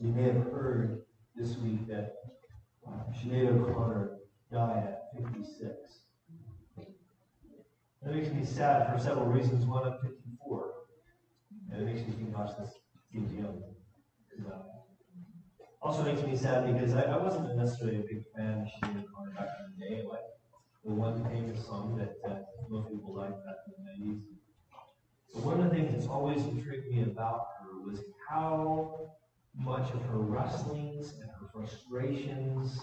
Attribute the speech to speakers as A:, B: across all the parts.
A: You may have heard this week that uh, Sinead O'Connor died at 56. That makes me sad for several reasons. One, I'm 54. And it makes me think, gosh, this seems young. Also makes me sad because I, I wasn't necessarily a big fan of Sinead O'Connor back in the day. Like the one famous song that uh, most people liked back in the 90s. So one of the things that's always intrigued me about her was how much of her wrestlings and her frustrations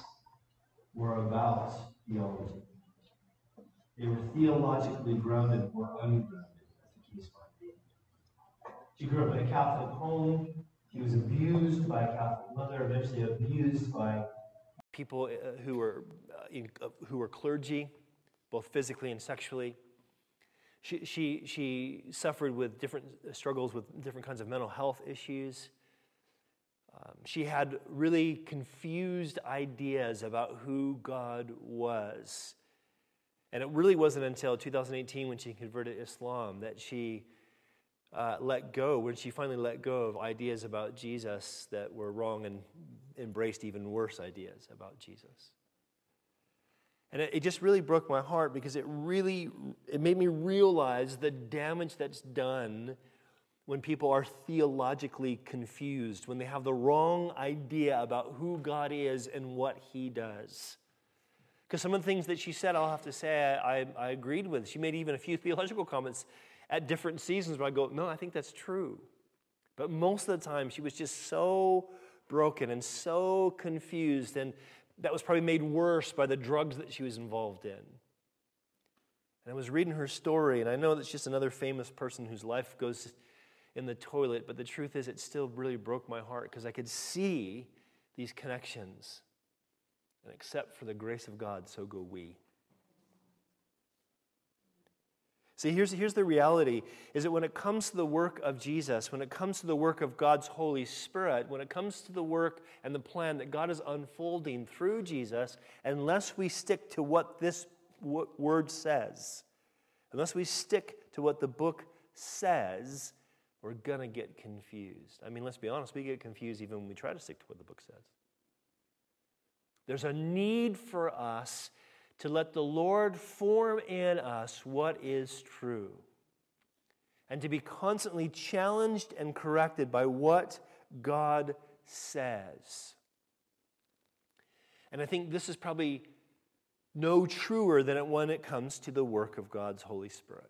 A: were about theology. They were theologically grounded or ungrounded, as the case might be. She grew up in a Catholic home. She was abused by a Catholic mother, eventually abused by
B: people uh, who were uh, in, uh, who were clergy, both physically and sexually. She, she, she suffered with different struggles with different kinds of mental health issues. Um, she had really confused ideas about who God was. And it really wasn't until 2018 when she converted to Islam that she uh, let go, when she finally let go of ideas about Jesus that were wrong and embraced even worse ideas about Jesus. And it, it just really broke my heart because it really it made me realize the damage that's done when people are theologically confused, when they have the wrong idea about who God is and what He does. Because some of the things that she said, I'll have to say, I, I, agreed with. She made even a few theological comments at different seasons where I go, no, I think that's true. But most of the time, she was just so broken and so confused, and that was probably made worse by the drugs that she was involved in. And I was reading her story, and I know that's just another famous person whose life goes in the toilet, but the truth is, it still really broke my heart because I could see these connections. And except for the grace of God, so go we. See, here's, here's the reality is that when it comes to the work of Jesus, when it comes to the work of God's Holy Spirit, when it comes to the work and the plan that God is unfolding through Jesus, unless we stick to what this word says, unless we stick to what the book says, we're going to get confused. I mean, let's be honest, we get confused even when we try to stick to what the book says. There's a need for us to let the Lord form in us what is true and to be constantly challenged and corrected by what God says. And I think this is probably no truer than it when it comes to the work of God's Holy Spirit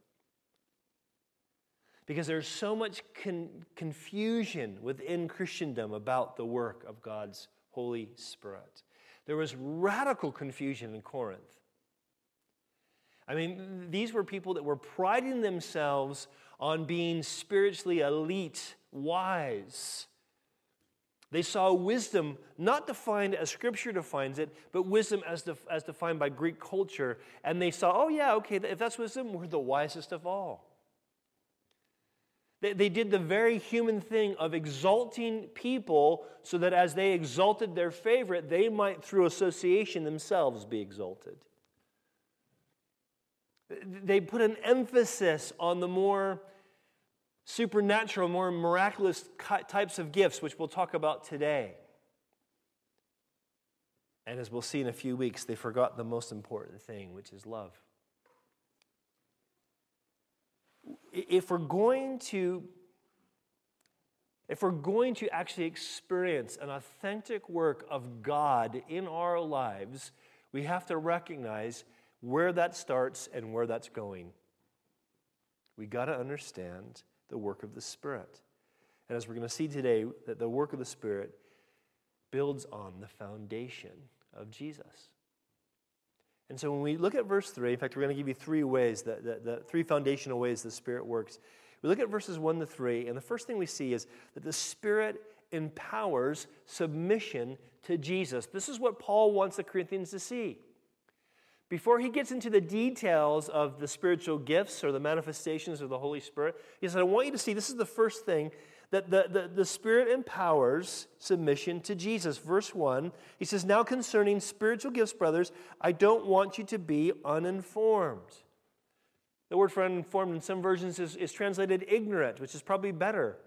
B: because there's so much con- confusion within Christendom about the work of God's Holy Spirit. There was radical confusion in Corinth. I mean, these were people that were priding themselves on being spiritually elite, wise. They saw wisdom not defined as Scripture defines it, but wisdom as, def- as defined by Greek culture. And they saw, oh, yeah, okay, if that's wisdom, we're the wisest of all. They, did the very human thing of exalting people so that as they exalted their favorite, they might, through association, themselves be exalted. They put an emphasis on the more supernatural, more miraculous types of gifts, which we'll talk about today. And as we'll see in a few weeks, they forgot the most important thing, which is love. If we're going to if we're going to actually experience an authentic work of God in our lives, we have to recognize where that starts and where that's going. We got to understand the work of the Spirit. And as we're going to see today, that the work of the Spirit builds on the foundation of Jesus. And so when we look at verse 3, in fact, we're going to give you three ways, that, the, the three foundational ways the Spirit works. We look at verses 1 to 3, and the first thing we see is that the Spirit empowers submission to Jesus. This is what Paul wants the Corinthians to see. Before he gets into the details of the spiritual gifts or the manifestations of the Holy Spirit, he said, I want you to see this is the first thing that the, the, the Spirit empowers submission to Jesus. Verse 1, he says, Now concerning spiritual gifts, brothers, I don't want you to be uninformed. The word for uninformed in some versions is, is translated ignorant, which is probably better.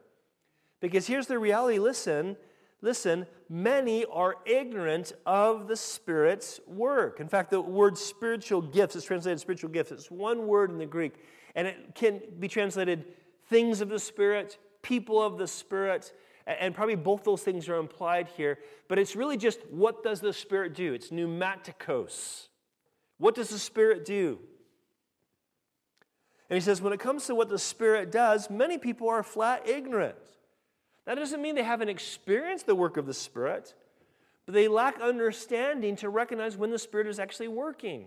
B: Because here's the reality listen, listen, many are ignorant of the Spirit's work. In fact, the word spiritual gifts is translated spiritual gifts. It's one word in the Greek, and it can be translated things of the Spirit, people of the Spirit, and probably both those things are implied here. But it's really just what does the Spirit do? It's pneumatikos. What does the Spirit do? And he says, when it comes to what the Spirit does, many people are flat ignorant. That doesn't mean they haven't experienced the work of the Spirit, but they lack understanding to recognize when the Spirit is actually working.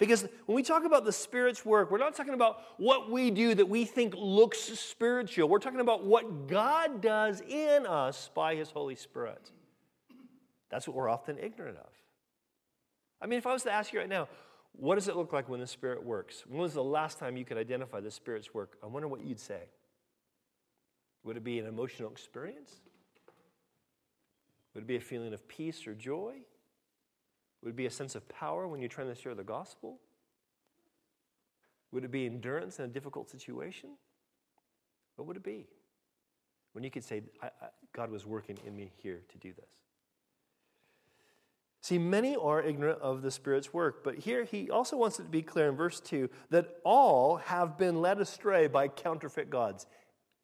B: Because when we talk about the Spirit's work, we're not talking about what we do that we think looks spiritual. We're talking about what God does in us by His Holy Spirit. That's what we're often ignorant of. I mean, if I was to ask you right now, what does it look like when the Spirit works? When was the last time you could identify the Spirit's work? I wonder what you'd say. Would it be an emotional experience? Would it be a feeling of peace or joy? Would it be a sense of power when you're trying to share the gospel? Would it be endurance in a difficult situation? What would it be? When you could say, I, I, God was working in me here to do this. See, many are ignorant of the Spirit's work, but here he also wants it to be clear in verse 2 that all have been led astray by counterfeit gods.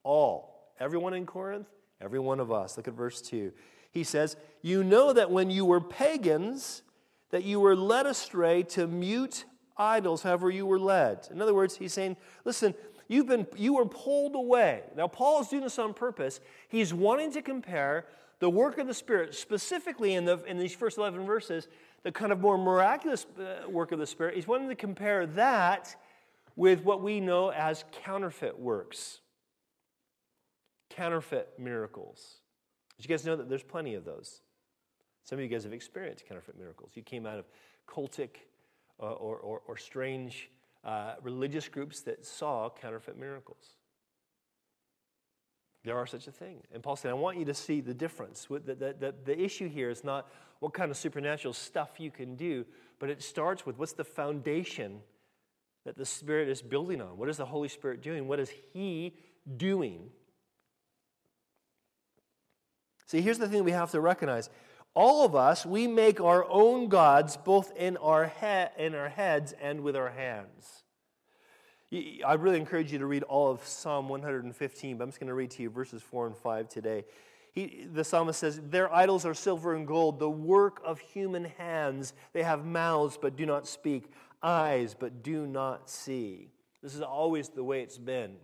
B: All. Everyone in Corinth, every one of us. Look at verse 2. He says, You know that when you were pagans, that you were led astray to mute idols, however you were led. In other words, he's saying, listen, you've been you were pulled away. Now Paul is doing this on purpose. He's wanting to compare the work of the Spirit, specifically in, the, in these first 11 verses, the kind of more miraculous uh, work of the Spirit. He's wanting to compare that with what we know as counterfeit works, counterfeit miracles. Did you guys know that there's plenty of those? Some of you guys have experienced counterfeit miracles. You came out of cultic uh, or, or, or, strange uh, religious groups that saw counterfeit miracles. There are such a thing. And Paul said, I want you to see the difference. The, the, the, the issue here is not what kind of supernatural stuff you can do, but it starts with what's the foundation that the Spirit is building on? What is the Holy Spirit doing? What is He doing? See, here's the thing we have to recognize all of us, we make our own gods both in our, he- in our heads and with our hands. I really encourage you to read all of Psalm 115, but I'm just going to read to you verses 4 and 5 today. He, the psalmist says, Their idols are silver and gold, the work of human hands. They have mouths but do not speak, eyes but do not see. This is always the way it's been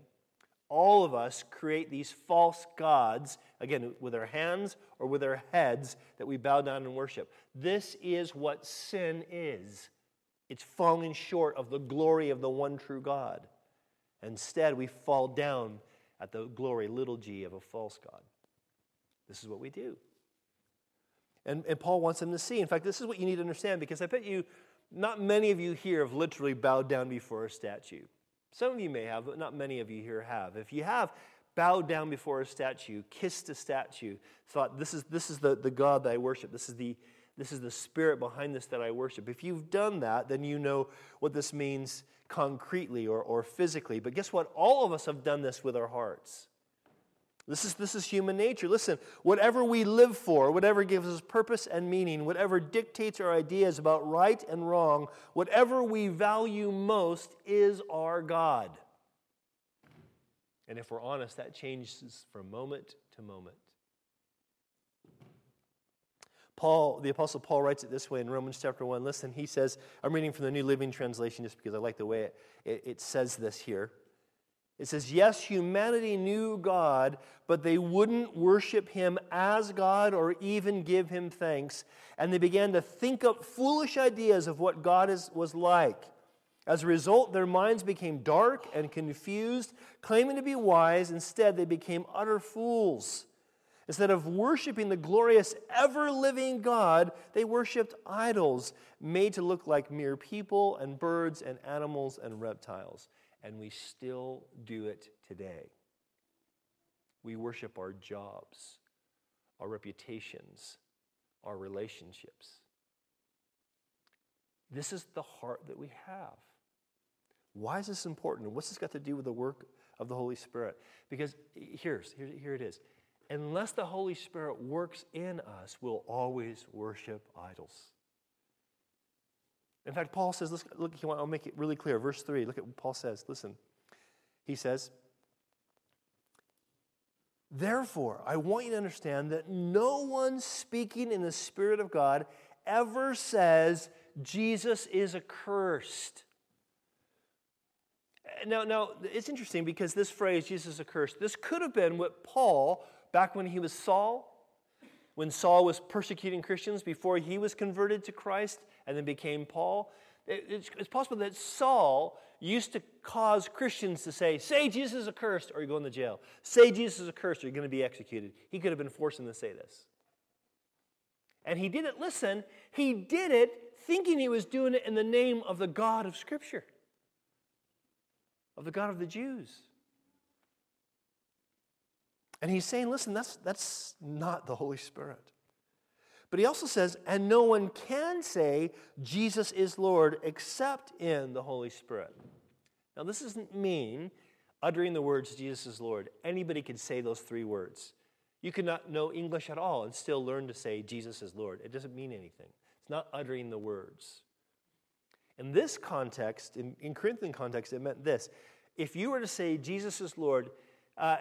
B: all of us create these false gods, again, with our hands or with our heads, that we bow down and worship. This is what sin is it's falling short of the glory of the one true God. Instead, we fall down at the glory, little g, of a false God. This is what we do. And, and Paul wants them to see. In fact, this is what you need to understand because I bet you, not many of you here have literally bowed down before a statue. Some of you may have, but not many of you here have. If you have, bowed down before a statue, kissed a statue, thought, this is, this is the, the God that I worship, this is, the, this is the spirit behind this that I worship. If you've done that, then you know what this means concretely or, or physically. But guess what? All of us have done this with our hearts. This is, this is human nature. Listen, whatever we live for, whatever gives us purpose and meaning, whatever dictates our ideas about right and wrong, whatever we value most is our God. And if we're honest, that changes from moment to moment. Paul, the Apostle Paul writes it this way in Romans chapter 1. Listen, he says, I'm reading from the New Living Translation just because I like the way it, it, it says this here. It says, Yes, humanity knew God, but they wouldn't worship him as God or even give him thanks. And they began to think up foolish ideas of what God is, was like. As a result, their minds became dark and confused, claiming to be wise. Instead, they became utter fools. Instead of worshiping the glorious, ever living God, they worshiped idols made to look like mere people and birds and animals and reptiles and we still do it today. We worship our jobs, our reputations, our relationships. This is the heart that we have. Why is this important? What's this got to do with the work of the Holy Spirit? Because here's, here, here it is. unless the Holy Spirit works in us, we'll always worship idols. In fact, Paul says, look, look, I'll make it really clear. Verse 3, look at what Paul says. Listen. He says, Therefore, I want you to understand that no one speaking in the Spirit of God ever says Jesus is accursed. Now, now it's interesting because this phrase, Jesus is accursed, this could have been what Paul, back when he was Saul, when Saul was persecuting Christians before he was converted to Christ and then became Paul. It's possible that Saul used to cause Christians to say, Say Jesus is accursed, or you're going to jail. Say Jesus is accursed, or you're going to be executed. He could have been forcing them to say this. And he didn't listen, he did it thinking he was doing it in the name of the God of Scripture, of the God of the Jews. And he's saying, Listen, that's, that's not the Holy Spirit. But he also says, and no one can say Jesus is Lord except in the Holy Spirit. Now, this doesn't mean uttering the words Jesus is Lord. Anybody can say those three words. You could not know English at all and still learn to say Jesus is Lord. It doesn't mean anything. It's not uttering the words. In this context, in, in Corinthian context, it meant this. If you were to say Jesus is Lord, uh,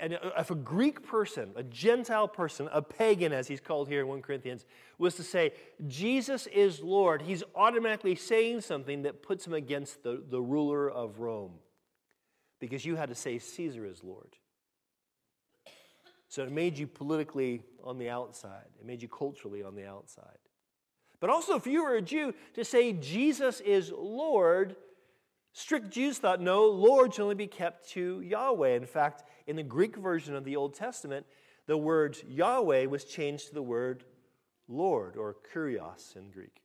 B: and if a Greek person, a Gentile person, a pagan, as he's called here in 1 Corinthians, was to say, Jesus is Lord, he's automatically saying something that puts him against the, the ruler of Rome. Because you had to say, Caesar is Lord. So it made you politically on the outside, it made you culturally on the outside. But also, if you were a Jew, to say Jesus is Lord Strict Jews thought, no, Lord should only be kept to Yahweh. In fact, in the Greek version of the Old Testament, the word Yahweh was changed to the word Lord or Kurios in Greek.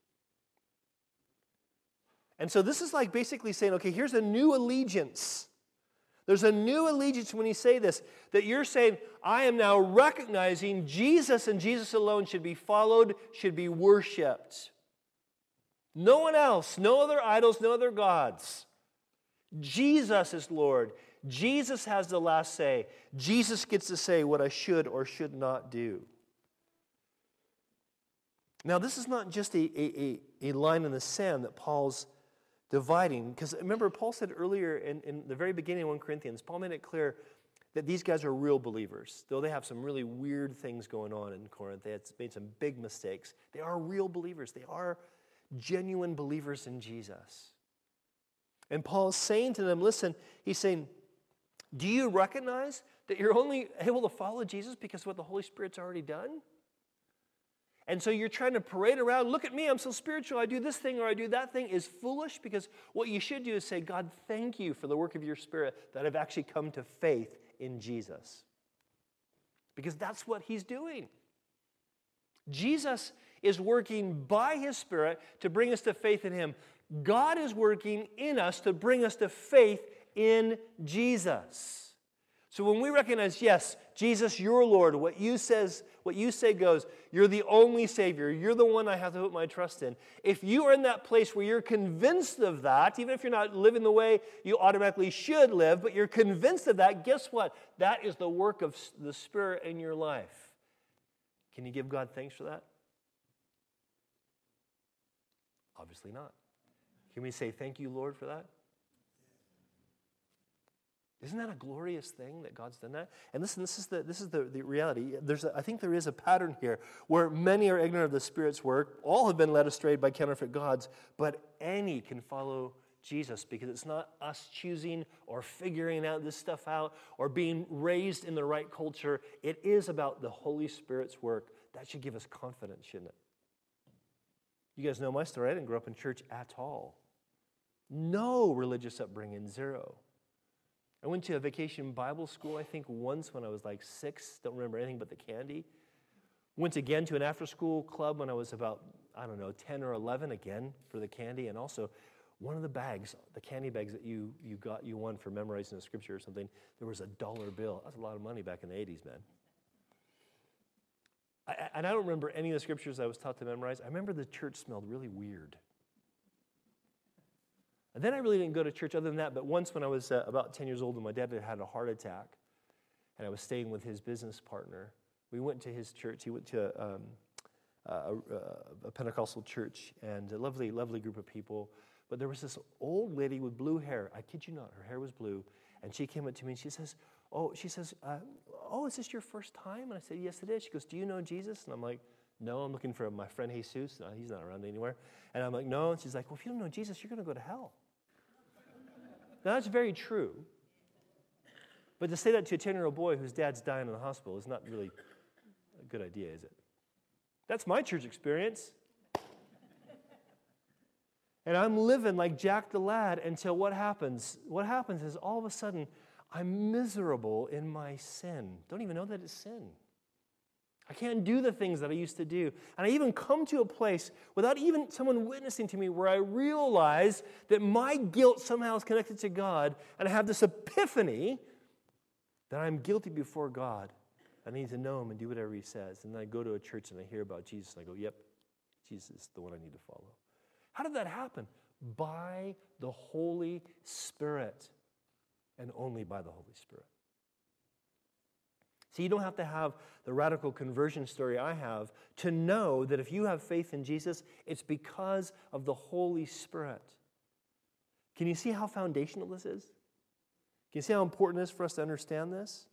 B: And so this is like basically saying, okay, here's a new allegiance. There's a new allegiance when you say this, that you're saying, I am now recognizing Jesus and Jesus alone should be followed, should be worshiped. No one else, no other idols, no other gods. Jesus is Lord. Jesus has the last say. Jesus gets to say what I should or should not do. Now, this is not just a, a, a, line in the sand that Paul's dividing, because remember, Paul said earlier in, in the very beginning of 1 Corinthians, Paul made it clear that these guys are real believers. Though they have some really weird things going on in Corinth, they had made some big mistakes. They are real believers, they are genuine believers in Jesus. And Paul is saying to them, listen, he's saying, do you recognize that you're only able to follow Jesus because what the Holy Spirit's already done? And so you're trying to parade around, look at me, I'm so spiritual, I do this thing or I do that thing, is foolish because what you should do is say, God, thank you for the work of your Spirit that I've actually come to faith in Jesus. Because that's what he's doing. Jesus is working by his Spirit to bring us to faith in him. God is working in us to bring us to faith in Jesus. So when we recognize, yes, Jesus, your Lord, what you says, what you say goes, you're the only Savior, you're the one I have to put my trust in. If you are in that place where you're convinced of that, even if you're not living the way you automatically should live, but you're convinced of that, guess what? That is the work of the Spirit in your life. Can you give God thanks for that? Obviously not. Can we say thank you, Lord, for that? Isn't that a glorious thing that God's done that? And listen, this is the, this is the, the reality. There's a, I think there is a pattern here where many are ignorant of the Spirit's work. All have been led astray by counterfeit gods, but any can follow Jesus because it's not us choosing or figuring out this stuff out or being raised in the right culture. It is about the Holy Spirit's work. That should give us confidence, shouldn't it? You guys know my story. I didn't grow up in church at all. No religious upbringing, zero. I went to a vacation Bible school, I think, once when I was like six. Don't remember anything but the candy. Went again to an after school club when I was about, I don't know, 10 or 11 again for the candy. And also, one of the bags, the candy bags that you, you got, you won for memorizing a scripture or something, there was a dollar bill. That's a lot of money back in the 80s, man. I, and I don't remember any of the scriptures I was taught to memorize. I remember the church smelled really weird. And then I really didn't go to church other than that, but once when I was uh, about 10 years old and my dad had had a heart attack, and I was staying with his business partner. We went to his church. He went to um, a, a, Pentecostal church and a lovely, lovely group of people. But there was this old lady with blue hair. I kid you not, her hair was blue. And she came up to me and she says, Oh, she says, uh, Oh, is this your first time? And I said, Yes, it is. She goes, Do you know Jesus? And I'm like, No, I'm looking for my friend Jesus. No, he's not around anywhere. And I'm like, No. And she's like, Well, if you don't know Jesus, you're going to go to hell. Now, that's very true. But to say that to a 10 year old boy whose dad's dying in the hospital is not really a good idea, is it? That's my church experience. And I'm living like Jack the Lad until what happens? What happens is all of a sudden I'm miserable in my sin. Don't even know that it's sin. I can't do the things that I used to do. And I even come to a place without even someone witnessing to me where I realize that my guilt somehow is connected to God. And I have this epiphany that I'm guilty before God. I need to know him and do whatever he says. And then I go to a church and I hear about Jesus and I go, yep, Jesus is the one I need to follow. How did that happen? By the Holy Spirit, and only by the Holy Spirit. See, you don't have to have the radical conversion story I have to know that if you have faith in Jesus, it's because of the Holy Spirit. Can you see how foundational this is? Can you see how important it is for us to understand this?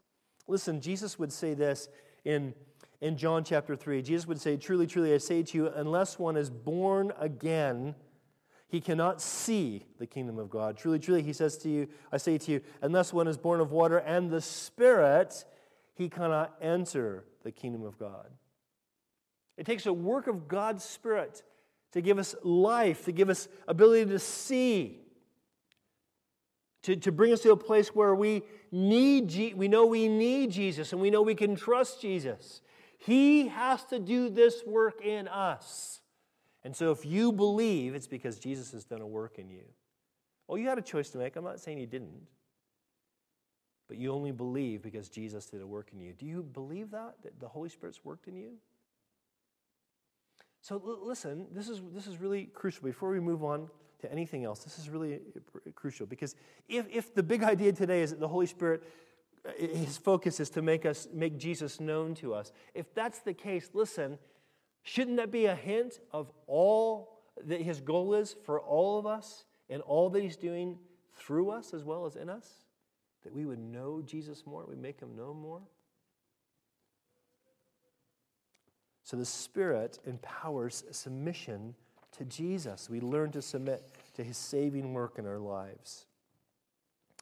B: Listen, Jesus would say this in, in John chapter 3. Jesus would say, Truly, truly, I say to you, unless one is born again, he cannot see the kingdom of God. Truly, truly, he says to you, I say to you, unless one is born of water and the Spirit, he cannot enter the kingdom of God. It takes a work of God's Spirit to give us life, to give us ability to see, to, to bring us to a place where we need, we know we need Jesus and we know we can trust Jesus. He has to do this work in us. And so if you believe, it's because Jesus has done a work in you. Well, you had a choice to make. I'm not saying you didn't. But you only believe because Jesus did a work in you. Do you believe that? That the Holy Spirit's worked in you? So l- listen, this is, this is really crucial. Before we move on to anything else, this is really crucial because if, if the big idea today is that the Holy Spirit, uh, his focus is to make us make Jesus known to us. If that's the case, listen, Shouldn't that be a hint of all that his goal is for all of us and all that he's doing through us as well as in us? That we would know Jesus more, we make him known more? So the Spirit empowers submission to Jesus. We learn to submit to his saving work in our lives.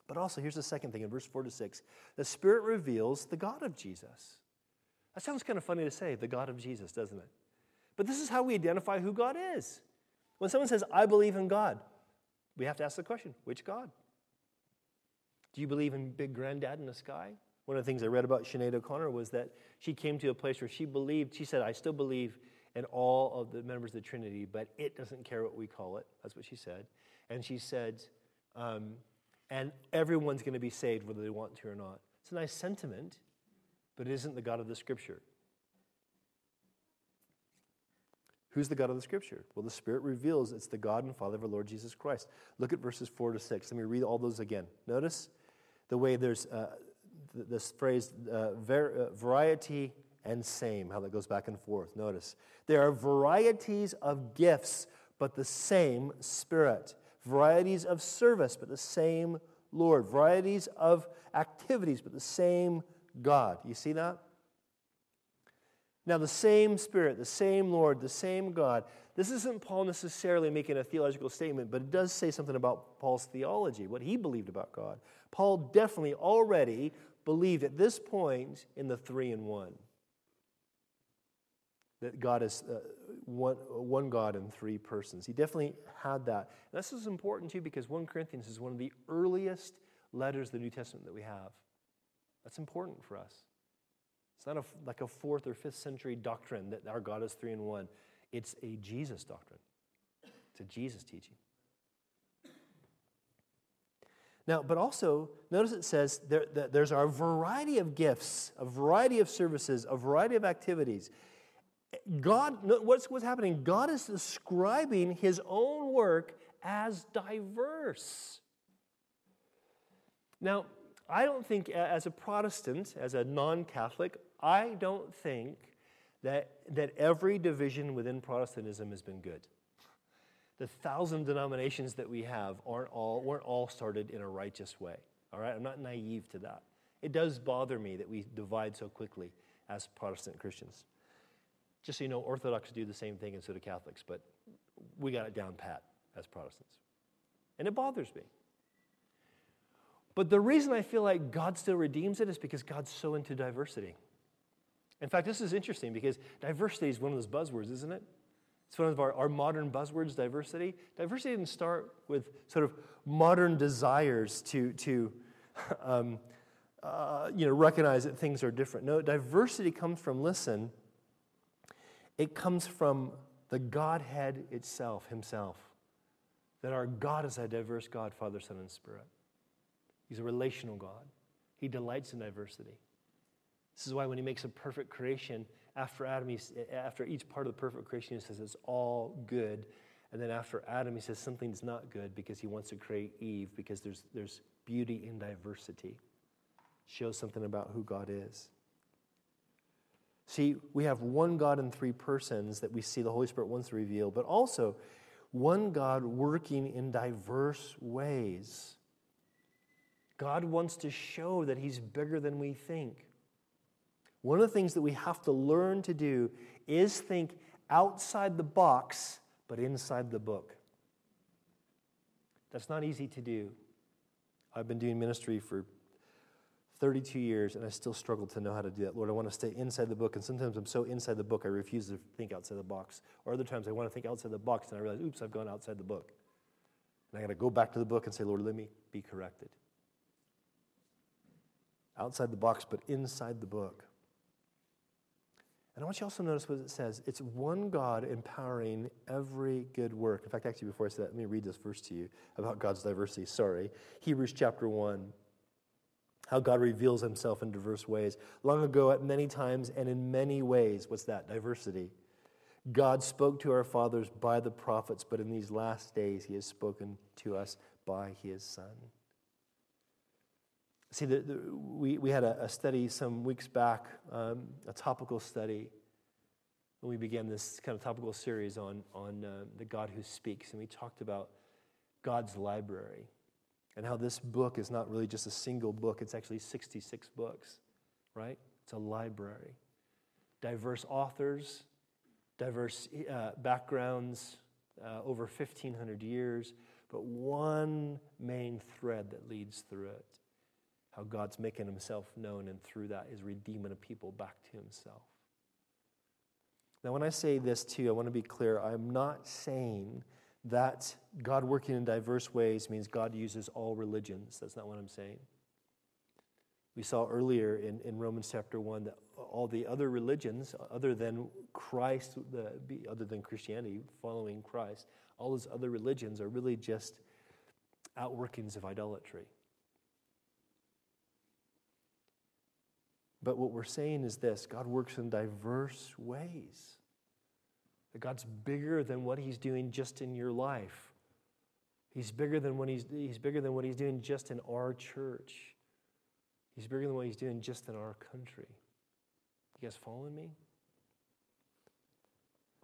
B: But also, here's the second thing in verse 4 to 6 the Spirit reveals the God of Jesus. That sounds kind of funny to say, the God of Jesus, doesn't it? But this is how we identify who God is. When someone says, I believe in God, we have to ask the question, which God? Do you believe in Big Granddad in the sky? One of the things I read about Sinead O'Connor was that she came to a place where she believed, she said, I still believe in all of the members of the Trinity, but it doesn't care what we call it. That's what she said. And she said, um, and everyone's going to be saved whether they want to or not. It's a nice sentiment, but it isn't the God of the Scripture. Who's the God of the Scripture? Well, the Spirit reveals it's the God and Father of our Lord Jesus Christ. Look at verses 4 to 6. Let me read all those again. Notice the way there's uh, this phrase, uh, ver- uh, variety and same, how that goes back and forth. Notice there are varieties of gifts, but the same Spirit. Varieties of service, but the same Lord. Varieties of activities, but the same God. You see that? Now, the same Spirit, the same Lord, the same God. This isn't Paul necessarily making a theological statement, but it does say something about Paul's theology, what he believed about God. Paul definitely already believed at this point in the three in one. That God is uh, one, one God in three persons. He definitely had that. And this is important too because 1 Corinthians is one of the earliest letters of the New Testament that we have. That's important for us. It's not a, like a fourth or fifth century doctrine that our God is three in one. It's a Jesus doctrine, it's a Jesus teaching. Now, but also, notice it says there, there's a variety of gifts, a variety of services, a variety of activities. God, what's, what's happening? God is describing his own work as diverse. Now, I don't think, as a Protestant, as a non Catholic, I don't think that, that every division within Protestantism has been good. The thousand denominations that we have aren't all, weren't all started in a righteous way. All right? I'm not naive to that. It does bother me that we divide so quickly as Protestant Christians. Just so you know, Orthodox do the same thing, and so do Catholics, but we got it down pat as Protestants. And it bothers me. But the reason I feel like God still redeems it is because God's so into diversity. In fact, this is interesting because diversity is one of those buzzwords, isn't it? It's one of our, our modern buzzwords, diversity. Diversity didn't start with sort of modern desires to, to um, uh, you know, recognize that things are different. No, diversity comes from, listen, it comes from the Godhead itself, Himself. That our God is a diverse God, Father, Son, and Spirit. He's a relational God. He delights in diversity. This is why when He makes a perfect creation, after Adam, after each part of the perfect creation, He says it's all good. And then after Adam, He says something's not good because He wants to create Eve because there's, there's beauty in diversity. Shows something about who God is. See, we have one God in three persons that we see the Holy Spirit wants to reveal, but also one God working in diverse ways. God wants to show that He's bigger than we think. One of the things that we have to learn to do is think outside the box, but inside the book. That's not easy to do. I've been doing ministry for 32 years, and I still struggle to know how to do that. Lord, I want to stay inside the book, and sometimes I'm so inside the book, I refuse to think outside the box. Or other times I want to think outside the box, and I realize, oops, I've gone outside the book. And I got to go back to the book and say, Lord, let me be corrected. Outside the box, but inside the book. And I want you also to notice what it says. It's one God empowering every good work. In fact, actually, before I say that, let me read this verse to you about God's diversity. Sorry. Hebrews chapter 1 how God reveals himself in diverse ways. Long ago, at many times and in many ways, what's that? Diversity. God spoke to our fathers by the prophets, but in these last days, he has spoken to us by his Son. See, the, the, we, we had a, a, study some weeks back, um, a topical study, when we began this kind of topical series on, on uh, the God who speaks, and we talked about God's library and how this book is not really just a single book, it's actually 66 books, right? It's a library. Diverse authors, diverse uh, backgrounds, uh, over 1,500 years, but one main thread that leads through it how God's making himself known, and through that is redeeming a people back to himself. Now, when I say this too, I want to be clear. I'm not saying that God working in diverse ways means God uses all religions. That's not what I'm saying. We saw earlier in, in Romans chapter 1 that all the other religions, other than Christ, the, other than Christianity, following Christ, all those other religions are really just outworkings of idolatry. But what we're saying is this God works in diverse ways. That God's bigger than what He's doing just in your life. He's bigger than what He's, he's bigger than what He's doing just in our church. He's bigger than what He's doing just in our country. You guys following me?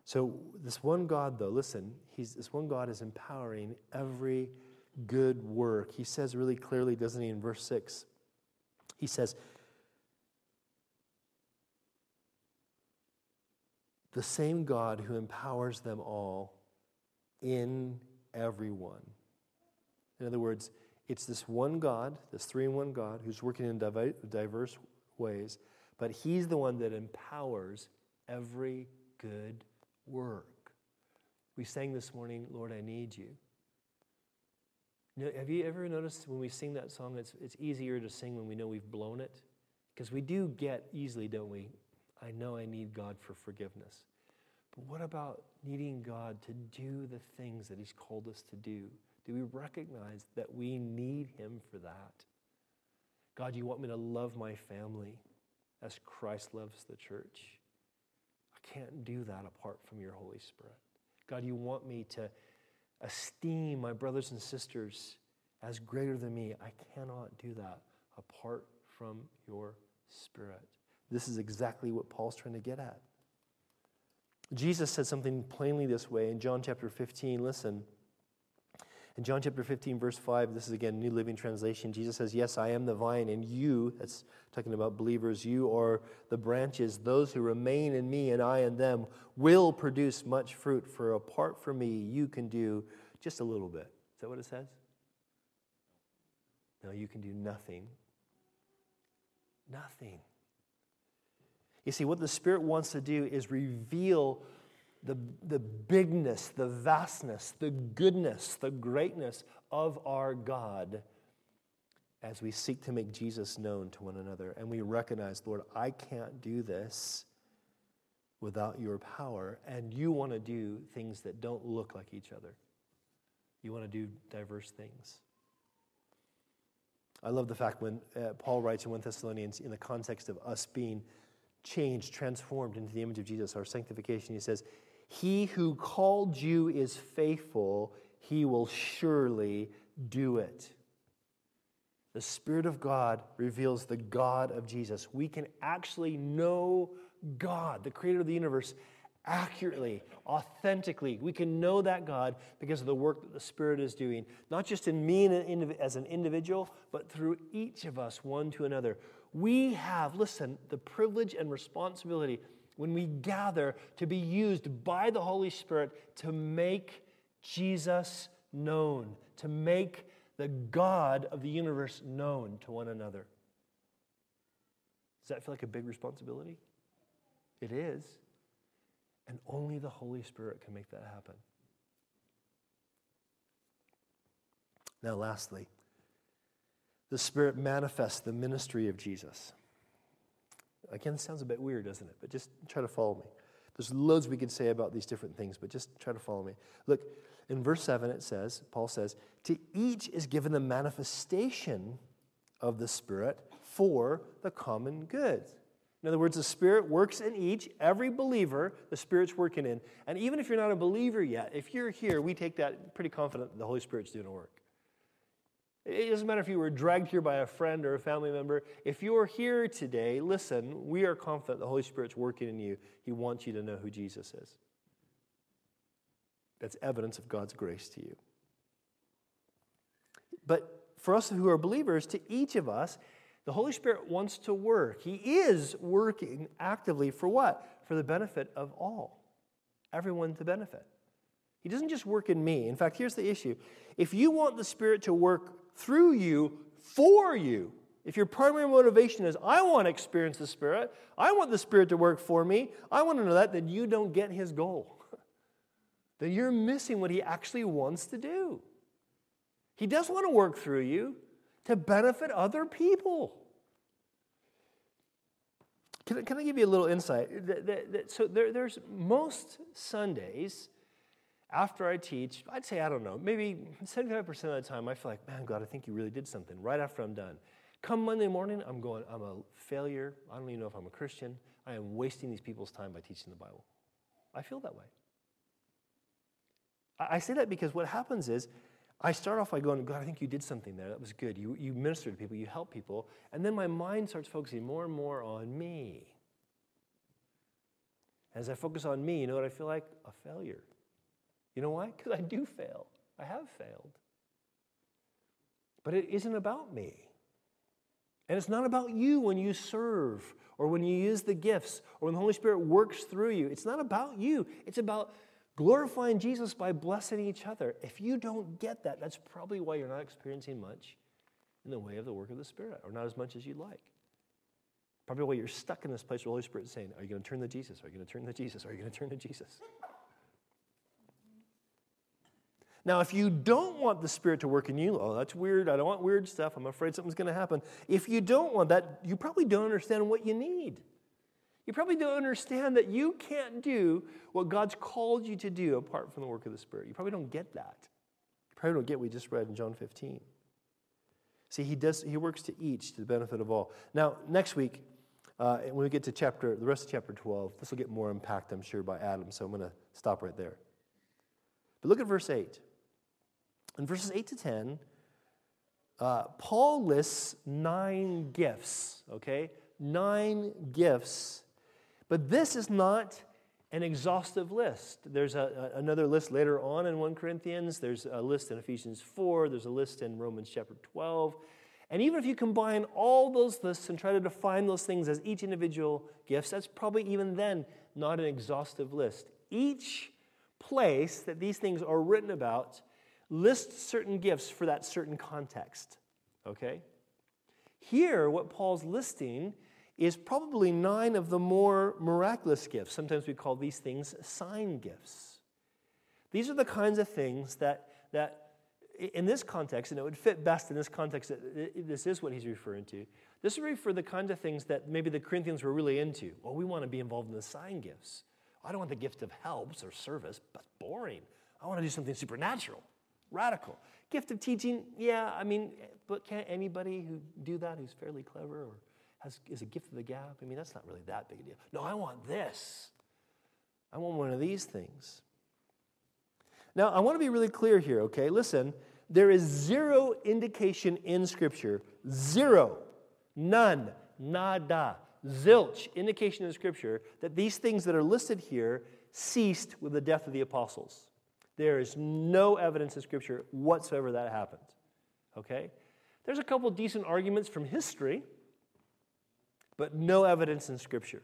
B: So, this one God, though, listen, he's, this one God is empowering every good work. He says really clearly, doesn't he, in verse 6? He says, the same God who empowers them all in everyone. In other words, it's this one God, this three in one God, who's working in diverse ways, but He's the one that empowers every good work. We sang this morning, Lord, I need you. have you ever noticed when we sing that song, it's, it's easier to sing when we know we've blown it? Because we do get easily, don't we? I know I need God for forgiveness. But what about needing God to do the things that He's called us to do? Do we recognize that we need Him for that? God, you want me to love my family as Christ loves the church? I can't do that apart from your Holy Spirit. God, you want me to esteem my brothers and sisters as greater than me. I cannot do that apart from your spirit. This is exactly what Paul's trying to get at. Jesus said something plainly this way in John chapter 15. Listen. In John chapter 15, verse 5, this is again New Living Translation. Jesus says, Yes, I am the vine, and you, that's talking about believers, you are the branches. Those who remain in me and I in them will produce much fruit, for apart from me, you can do just a little bit. Is that what it says? No, you can do nothing. Nothing. You see, what the Spirit wants to do is reveal the, the bigness, the vastness, the goodness, the greatness of our God as we seek to make Jesus known to one another. And we recognize, Lord, I can't do this without your power. And you want to do things that don't look like each other, you want to do diverse things. I love the fact when uh, Paul writes in 1 Thessalonians in the context of us being changed, transformed into the image of Jesus, our sanctification, he says, He who called you is faithful, he will surely do it. The Spirit of God reveals the God of Jesus. We can actually know God, the creator of the universe, accurately, authentically. We can know that God because of the work that the Spirit is doing, not just in me as an individual, but through each of us, one to another. We have, listen, the privilege and responsibility when we gather to be used by the Holy Spirit to make Jesus known, to make the God of the universe known to one another. Does that feel like a big responsibility? It is. And only the Holy Spirit can make that happen. Now, lastly, the Spirit manifests the ministry of Jesus. Again, sounds a bit weird, doesn't it? But just try to follow me. There's loads we could say about these different things, but just try to follow me. Look, in verse 7, it says, Paul says, To each is given the manifestation of the Spirit for the common good. In other words, the Spirit works in each, every believer, the Spirit's working in. And even if you're not a believer yet, if you're here, we take that pretty confident that the Holy Spirit's doing a work. It doesn't matter if you were dragged here by a friend or a family member. If you're here today, listen, we are confident the Holy Spirit's working in you. He wants you to know who Jesus is. That's evidence of God's grace to you. But for us who are believers, to each of us, the Holy Spirit wants to work. He is working actively for what? For the benefit of all, everyone to benefit. He doesn't just work in me. In fact, here's the issue if you want the Spirit to work through you, for you, if your primary motivation is, I want to experience the Spirit, I want the Spirit to work for me, I want to know that, then you don't get His goal. then you're missing what He actually wants to do. He does want to work through you, to benefit other people. Can, can I give you a little insight? So there, there's most Sundays after I teach, I'd say, I don't know, maybe 75% of the time, I feel like, man, God, I think you really did something right after I'm done. Come Monday morning, I'm going, I'm a failure. I don't even know if I'm a Christian. I am wasting these people's time by teaching the Bible. I feel that way. I say that because what happens is I start off by going, God, I think you did something there. That was good. You, you minister to people, you help people. And then my mind starts focusing more and more on me. As I focus on me, you know what I feel like? A failure. You know why? Because I do fail. I have failed. But it isn't about me. And it's not about you when you serve or when you use the gifts or when the Holy Spirit works through you. It's not about you. It's about glorifying Jesus by blessing each other. If you don't get that, that's probably why you're not experiencing much in the way of the work of the Spirit, or not as much as you'd like. Probably why you're stuck in this place where the Holy Spirit is saying, Are you going to turn to Jesus? Are you going to turn to Jesus? Are you going to turn to Jesus? Now, if you don't want the Spirit to work in you, oh, that's weird. I don't want weird stuff. I'm afraid something's going to happen. If you don't want that, you probably don't understand what you need. You probably don't understand that you can't do what God's called you to do apart from the work of the Spirit. You probably don't get that. You probably don't get what we just read in John 15. See, he does he works to each to the benefit of all. Now, next week, uh, when we get to chapter the rest of chapter 12, this will get more unpacked, I'm sure, by Adam. So I'm going to stop right there. But look at verse 8. In verses 8 to 10, uh, Paul lists nine gifts, okay? Nine gifts. But this is not an exhaustive list. There's a, a, another list later on in 1 Corinthians. There's a list in Ephesians 4. There's a list in Romans chapter 12. And even if you combine all those lists and try to define those things as each individual gifts, that's probably even then not an exhaustive list. Each place that these things are written about lists certain gifts for that certain context. Okay? Here, what Paul's listing is probably nine of the more miraculous gifts. Sometimes we call these things sign gifts. These are the kinds of things that, that in this context, and it would fit best in this context, that this is what he's referring to. This would refer to the kinds of things that maybe the Corinthians were really into. Well, we want to be involved in the sign gifts. I don't want the gift of helps or service, but boring. I want to do something supernatural, radical. Gift of teaching, yeah, I mean, but can't anybody who do that who's fairly clever or has, is a gift of the gab? I mean, that's not really that big a deal. No, I want this. I want one of these things. Now, I want to be really clear here, okay? Listen, there is zero indication in Scripture, zero, none, nada, zilch indication in Scripture that these things that are listed here ceased with the death of the apostles. There is no evidence in Scripture whatsoever that happened. Okay? There's a couple decent arguments from history, but no evidence in Scripture.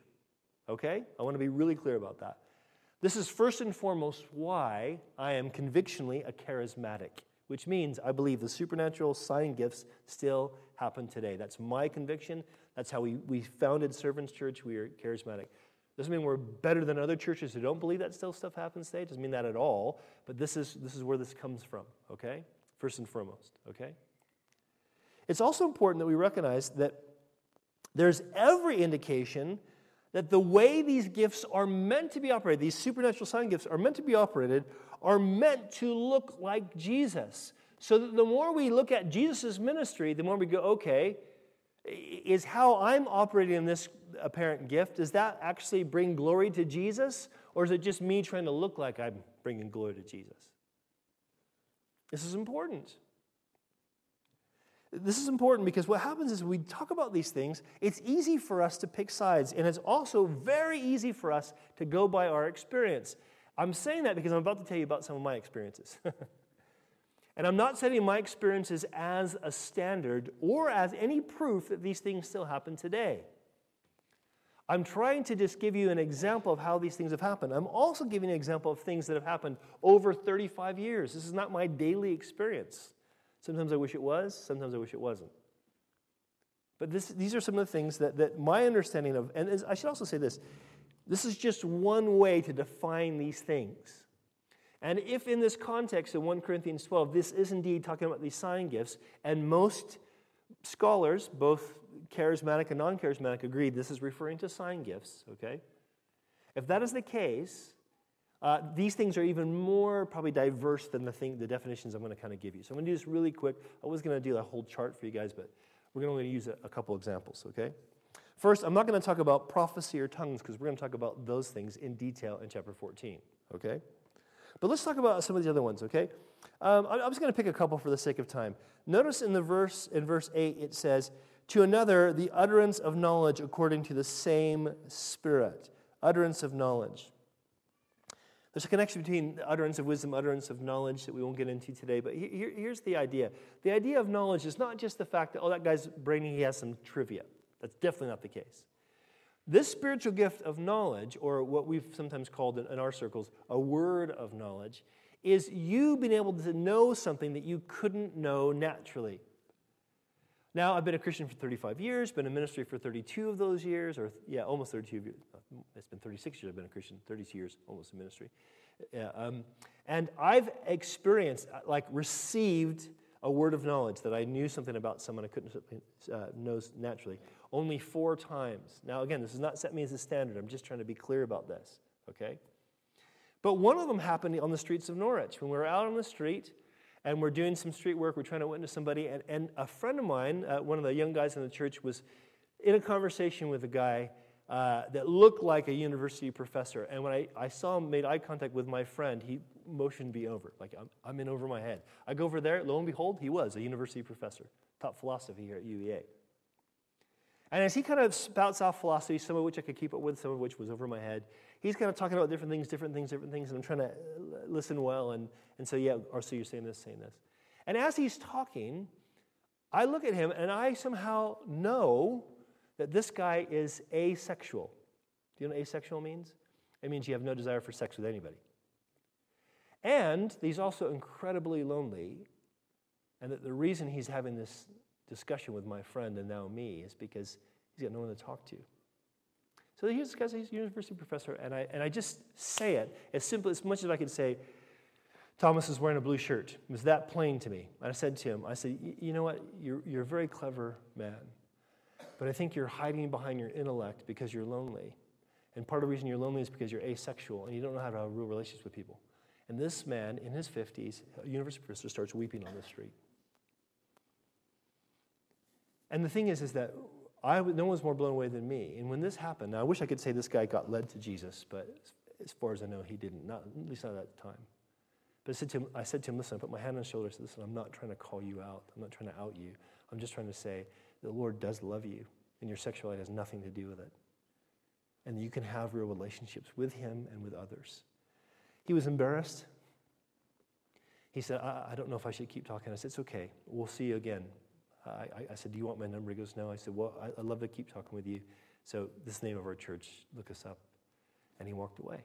B: Okay? I want to be really clear about that. This is first and foremost why I am convictionally a charismatic, which means I believe the supernatural sign gifts still happen today. That's my conviction. That's how we, we founded Servants Church. We are charismatic. Doesn't mean we're better than other churches who don't believe that still stuff happens today. Doesn't mean that at all. But this is, this is where this comes from, okay? First and foremost, okay? It's also important that we recognize that there's every indication that the way these gifts are meant to be operated, these supernatural sign gifts are meant to be operated, are meant to look like Jesus. So that the more we look at Jesus' ministry, the more we go, okay, is how I'm operating in this apparent gift, does that actually bring glory to Jesus? Or is it just me trying to look like I'm bringing glory to Jesus? This is important. This is important because what happens is we talk about these things, it's easy for us to pick sides, and it's also very easy for us to go by our experience. I'm saying that because I'm about to tell you about some of my experiences. and I'm not setting my experiences as a standard or as any proof that these things still happen today. I'm trying to just give you an example of how these things have happened. I'm also giving an example of things that have happened over 35 years. This is not my daily experience. Sometimes I wish it was, sometimes I wish it wasn't. But this, these are some of the things that, that my understanding of, and I should also say this this is just one way to define these things. And if in this context in 1 Corinthians 12, this is indeed talking about these sign gifts, and most scholars, both charismatic and non charismatic, agreed this is referring to sign gifts, okay? If that is the case, uh, these things are even more probably diverse than the thing, the definitions I'm going to kind of give you. So I'm going to do this really quick. I was going to do a whole chart for you guys, but we're going to use a, a couple examples, okay? First, I'm not going to talk about prophecy or tongues because we're going to talk about those things in detail in chapter 14, okay? But let's talk about some of the other ones, okay? Um, I'm just going to pick a couple for the sake of time. Notice in the verse in verse 8 it says, "To another the utterance of knowledge according to the same Spirit." Utterance of knowledge. There's a connection between utterance of wisdom, utterance of knowledge that we won't get into today. But here, here's the idea the idea of knowledge is not just the fact that, oh, that guy's brainy, he has some trivia. That's definitely not the case. This spiritual gift of knowledge, or what we've sometimes called in our circles a word of knowledge, is you being able to know something that you couldn't know naturally. Now, I've been a Christian for 35 years, been in ministry for 32 of those years, or yeah, almost 32 years. It's been 36 years I've been a Christian, 32 years almost in ministry. Yeah, um, and I've experienced, uh, like, received a word of knowledge that I knew something about someone I couldn't uh, know naturally only four times. Now, again, this does not set me as a standard. I'm just trying to be clear about this, okay? But one of them happened on the streets of Norwich. When we were out on the street, and we're doing some street work. We're trying to witness somebody. And, and a friend of mine, uh, one of the young guys in the church, was in a conversation with a guy uh, that looked like a university professor. And when I, I saw him, made eye contact with my friend, he motioned me over, like I'm, I'm in over my head. I go over there, lo and behold, he was a university professor, taught philosophy here at UEA. And as he kind of spouts off philosophy, some of which I could keep up with, some of which was over my head, he's kind of talking about different things, different things, different things, and I'm trying to uh, listen well. And, and so, yeah, or so you're saying this, saying this. And as he's talking, I look at him and I somehow know that this guy is asexual. Do you know what asexual means? It means you have no desire for sex with anybody. And he's also incredibly lonely, and that the reason he's having this discussion with my friend and now me is because he's got no one to talk to. So here's this guy's he's a university professor, and I, and I just say it as simple as much as I can say, Thomas is wearing a blue shirt. It was that plain to me. And I said to him, I said, you know what? You're, you're a very clever man. But I think you're hiding behind your intellect because you're lonely. And part of the reason you're lonely is because you're asexual and you don't know how to have real relationships with people. And this man in his 50s, a university professor, starts weeping on the street. And the thing is, is that I, no one was more blown away than me. And when this happened, now I wish I could say this guy got led to Jesus, but as far as I know, he didn't, not, at least not at that time. But I said, to him, I said to him, listen, I put my hand on his shoulder, I said, listen, I'm not trying to call you out. I'm not trying to out you. I'm just trying to say, the Lord does love you, and your sexuality has nothing to do with it. And you can have real relationships with Him and with others. He was embarrassed. He said, I, I don't know if I should keep talking. I said, It's okay. We'll see you again. Uh, I, I said, Do you want my number? He goes, No. I said, Well, I, would love to keep talking with you. So, this is the name of our church. Look us up. And he walked away.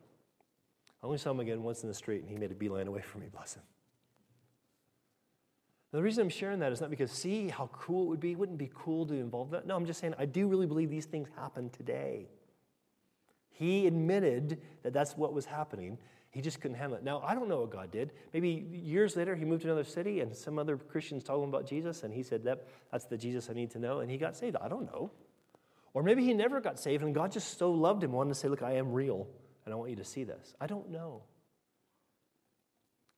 B: I only saw him again once in the street, and he made a beeline away from me, bless him. The reason I'm sharing that is not because, see how cool it would be. Wouldn't be cool to involve that? No, I'm just saying I do really believe these things happen today. He admitted that that's what was happening. He just couldn't handle it. Now, I don't know what God did. Maybe years later, he moved to another city and some other Christians told him about Jesus, and he said, that, That's the Jesus I need to know, and he got saved. I don't know. Or maybe he never got saved, and God just so loved him, wanted to say, Look, I am real, and I want you to see this. I don't know.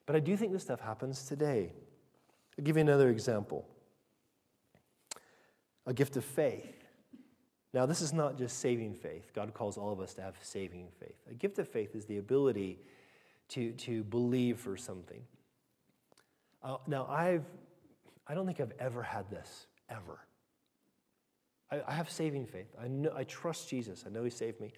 B: But I do think this stuff happens today. I'll give you another example a gift of faith. Now, this is not just saving faith. God calls all of us to have saving faith. A gift of faith is the ability to, to believe for something. Uh, now, I've, I don't think I've ever had this, ever. I, I have saving faith. I, know, I trust Jesus. I know He saved me.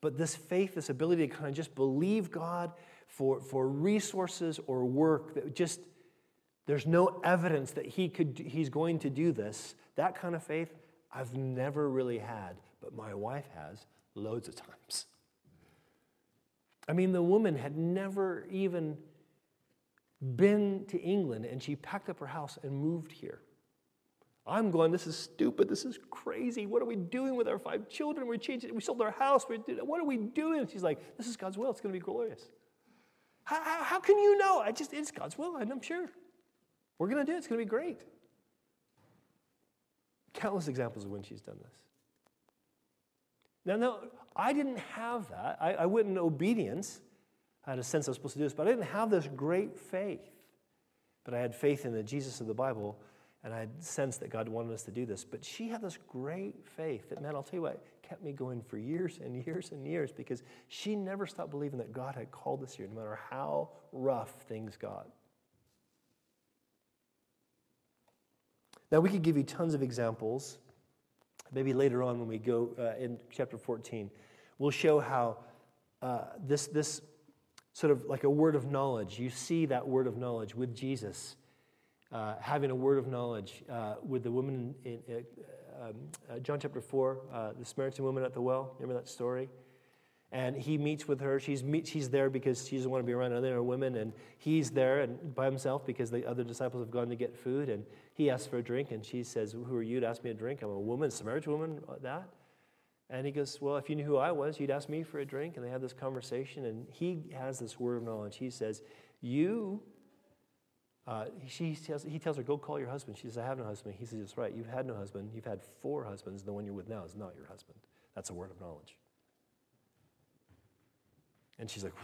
B: But this faith, this ability to kind of just believe God for, for resources or work that just there's no evidence that he could, he's going to do this. That kind of faith, I've never really had, but my wife has loads of times. I mean, the woman had never even been to England and she packed up her house and moved here. I'm going, this is stupid. This is crazy. What are we doing with our five children? We changed it. We sold our house. We did, what are we doing? she's like, this is God's will. It's going to be glorious. How, how, how, can you know? I just, it's God's will, and I'm sure. We're going to do it. It's going to be great. Countless examples of when she's done this. Now, no, I didn't have that. I, I went in obedience. I had a sense I was supposed to do this, but I didn't have this great faith. But I had faith in the Jesus of the Bible, and I had sensed that God wanted us to do this. But she had this great faith that, man, I'll tell you what, kept me going for years and years and years because she never stopped believing that God had called us here, no matter how rough things got. Now, we could give you tons of examples. Maybe later on when we go uh, in chapter 14, we'll show how uh, this, this sort of like a word of knowledge, you see that word of knowledge with Jesus, uh, having a word of knowledge uh, with the woman in, in um, uh, John chapter 4, uh, the Samaritan woman at the well. Remember that story? and he meets with her. She's, meet, she's there because she doesn't want to be around other women, and he's there and by himself because the other disciples have gone to get food, and he asks for a drink, and she says, "Who are you to ask me a drink? I'm a woman, Samaritan woman." Uh, that, and he goes, "Well, if you knew who I was, you'd ask me for a drink." And they have this conversation, and he has this word of knowledge. He says, "You." Uh, she tells, he tells her, Go call your husband. She says, I have no husband. He says, That's right. You've had no husband. You've had four husbands. The one you're with now is not your husband. That's a word of knowledge. And she's like,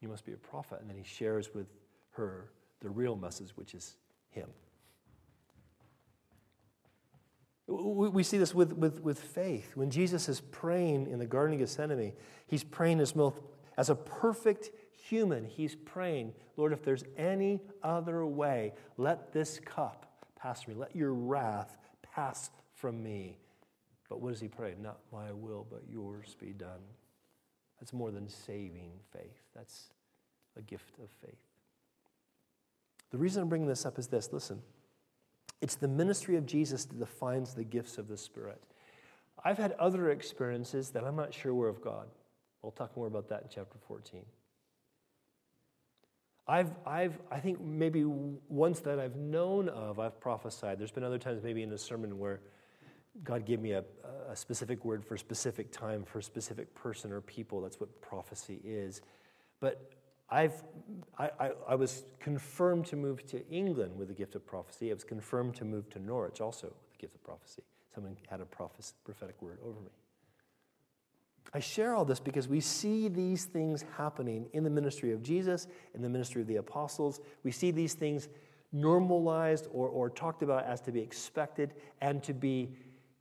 B: You must be a prophet. And then he shares with her the real message, which is him. We see this with, with, with faith. When Jesus is praying in the Garden of Gethsemane, he's praying as, as a perfect human. He's praying, Lord, if there's any other way, let this cup pass from me. Let your wrath pass from me. But what does he pray? Not my will, but yours be done. That's more than saving faith. That's a gift of faith. The reason I'm bringing this up is this listen. It's the ministry of Jesus that defines the gifts of the Spirit. I've had other experiences that I'm not sure were of God. We'll talk more about that in chapter 14. I've, I've, I think maybe once that I've known of, I've prophesied. There's been other times, maybe in a sermon, where God gave me a, a specific word for a specific time, for a specific person or people. That's what prophecy is. But I've, I, I, I, was confirmed to move to England with the gift of prophecy. I was confirmed to move to Norwich also with the gift of prophecy. Someone had a prophetic word over me. I share all this because we see these things happening in the ministry of Jesus, in the ministry of the apostles. We see these things normalized or, or talked about as to be expected and to be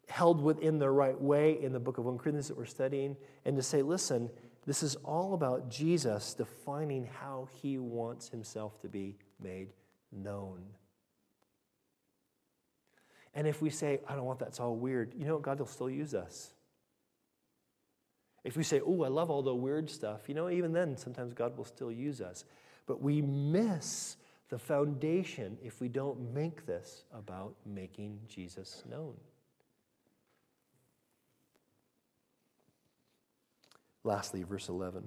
B: held within the right way in the book of 1 Corinthians that we're studying, and to say, listen, this is all about Jesus defining how he wants himself to be made known. And if we say, I don't want that, it's all weird, you know, God will still use us. If we say, oh, I love all the weird stuff, you know, even then, sometimes God will still use us. But we miss the foundation if we don't make this about making Jesus known. Lastly, verse 11.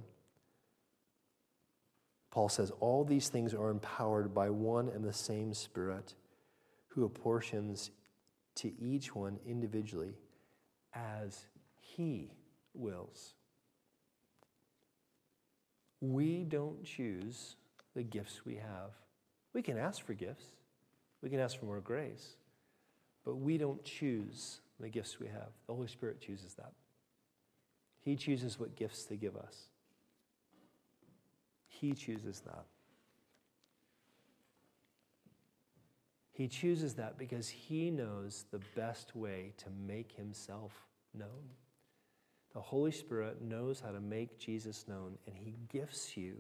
B: Paul says, All these things are empowered by one and the same Spirit who apportions to each one individually as he wills. We don't choose the gifts we have. We can ask for gifts, we can ask for more grace, but we don't choose the gifts we have. The Holy Spirit chooses that. He chooses what gifts to give us. He chooses that. He chooses that because he knows the best way to make himself known. The Holy Spirit knows how to make Jesus known, and he gifts you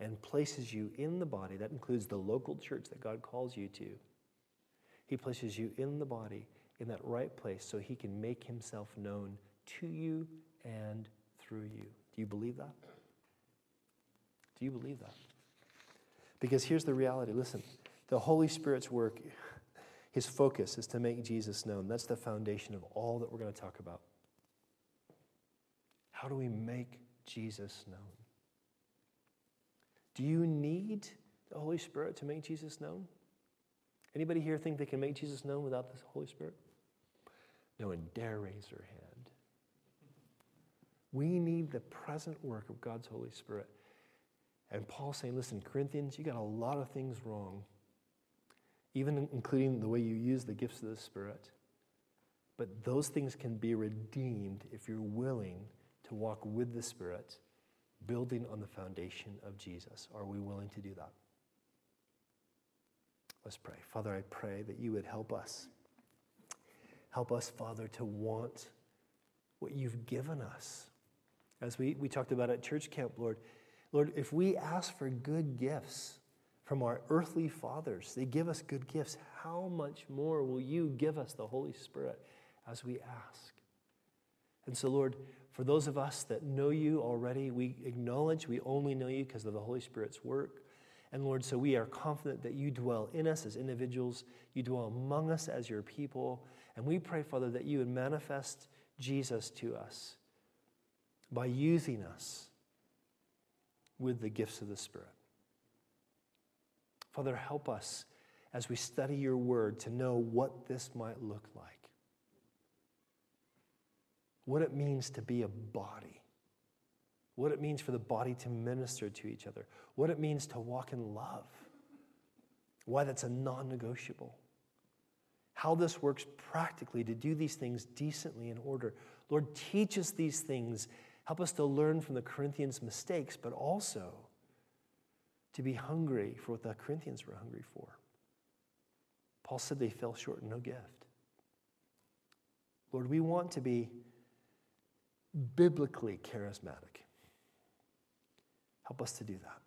B: and places you in the body. That includes the local church that God calls you to. He places you in the body in that right place so he can make himself known to you and through you. Do you believe that? Do you believe that? Because here's the reality listen, the Holy Spirit's work, his focus is to make Jesus known. That's the foundation of all that we're going to talk about. How do we make Jesus known? Do you need the Holy Spirit to make Jesus known? Anybody here think they can make Jesus known without the Holy Spirit? No one dare raise their hand. We need the present work of God's Holy Spirit. And Paul's saying, listen, Corinthians, you got a lot of things wrong, even including the way you use the gifts of the Spirit. But those things can be redeemed if you're willing to walk with the Spirit, building on the foundation of Jesus. Are we willing to do that? Let's pray. Father, I pray that you would help us. Help us, Father, to want what you've given us. As we, we talked about at church camp, Lord, Lord, if we ask for good gifts from our earthly fathers, they give us good gifts, how much more will you give us the Holy Spirit as we ask? And so, Lord, for those of us that know you already, we acknowledge we only know you because of the Holy Spirit's work. And Lord, so we are confident that you dwell in us as individuals, you dwell among us as your people. And we pray, Father, that you would manifest Jesus to us by using us with the gifts of the Spirit. Father, help us as we study your word to know what this might look like. What it means to be a body. What it means for the body to minister to each other. What it means to walk in love. Why that's a non negotiable. How this works practically to do these things decently in order. Lord, teach us these things Help us to learn from the Corinthians' mistakes, but also to be hungry for what the Corinthians were hungry for. Paul said they fell short in no gift. Lord, we want to be biblically charismatic. Help us to do that.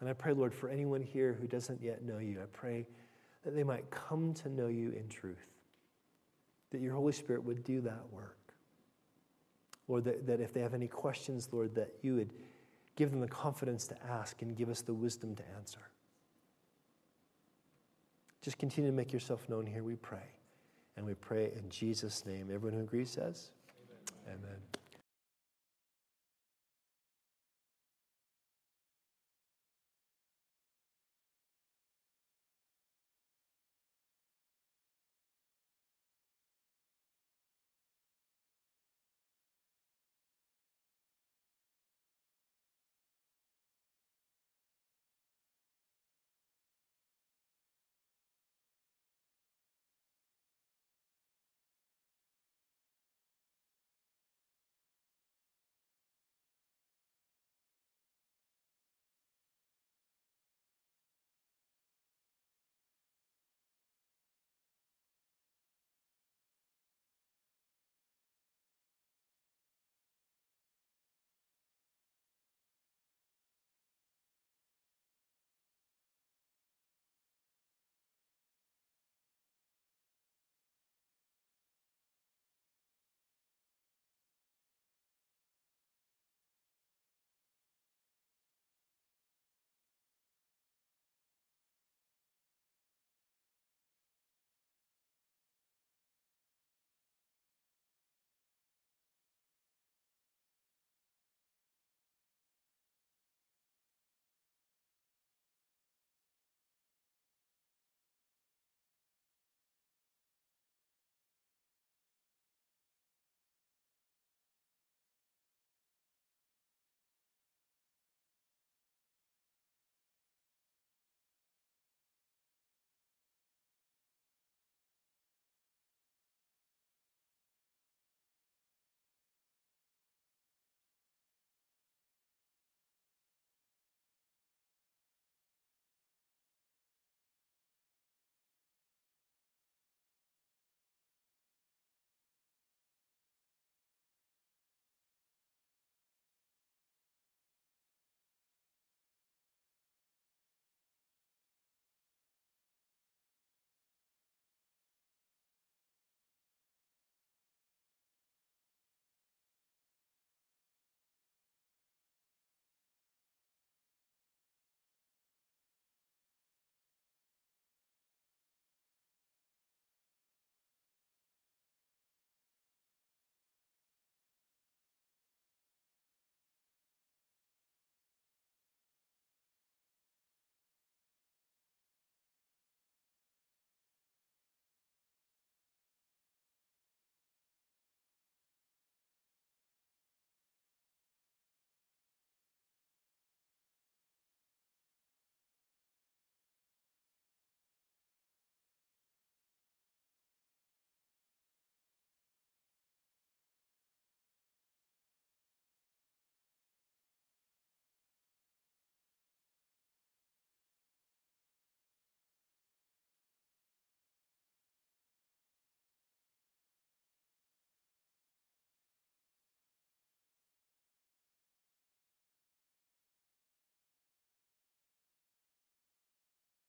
B: And I pray, Lord, for anyone here who doesn't yet know you, I pray that they might come to know you in truth, that your Holy Spirit would do that work. Lord, that, that if they have any questions, Lord, that you would give them the confidence to ask and give us the wisdom to answer. Just continue to make yourself known here, we pray. And we pray in Jesus' name. Everyone who agrees says, Amen. Amen.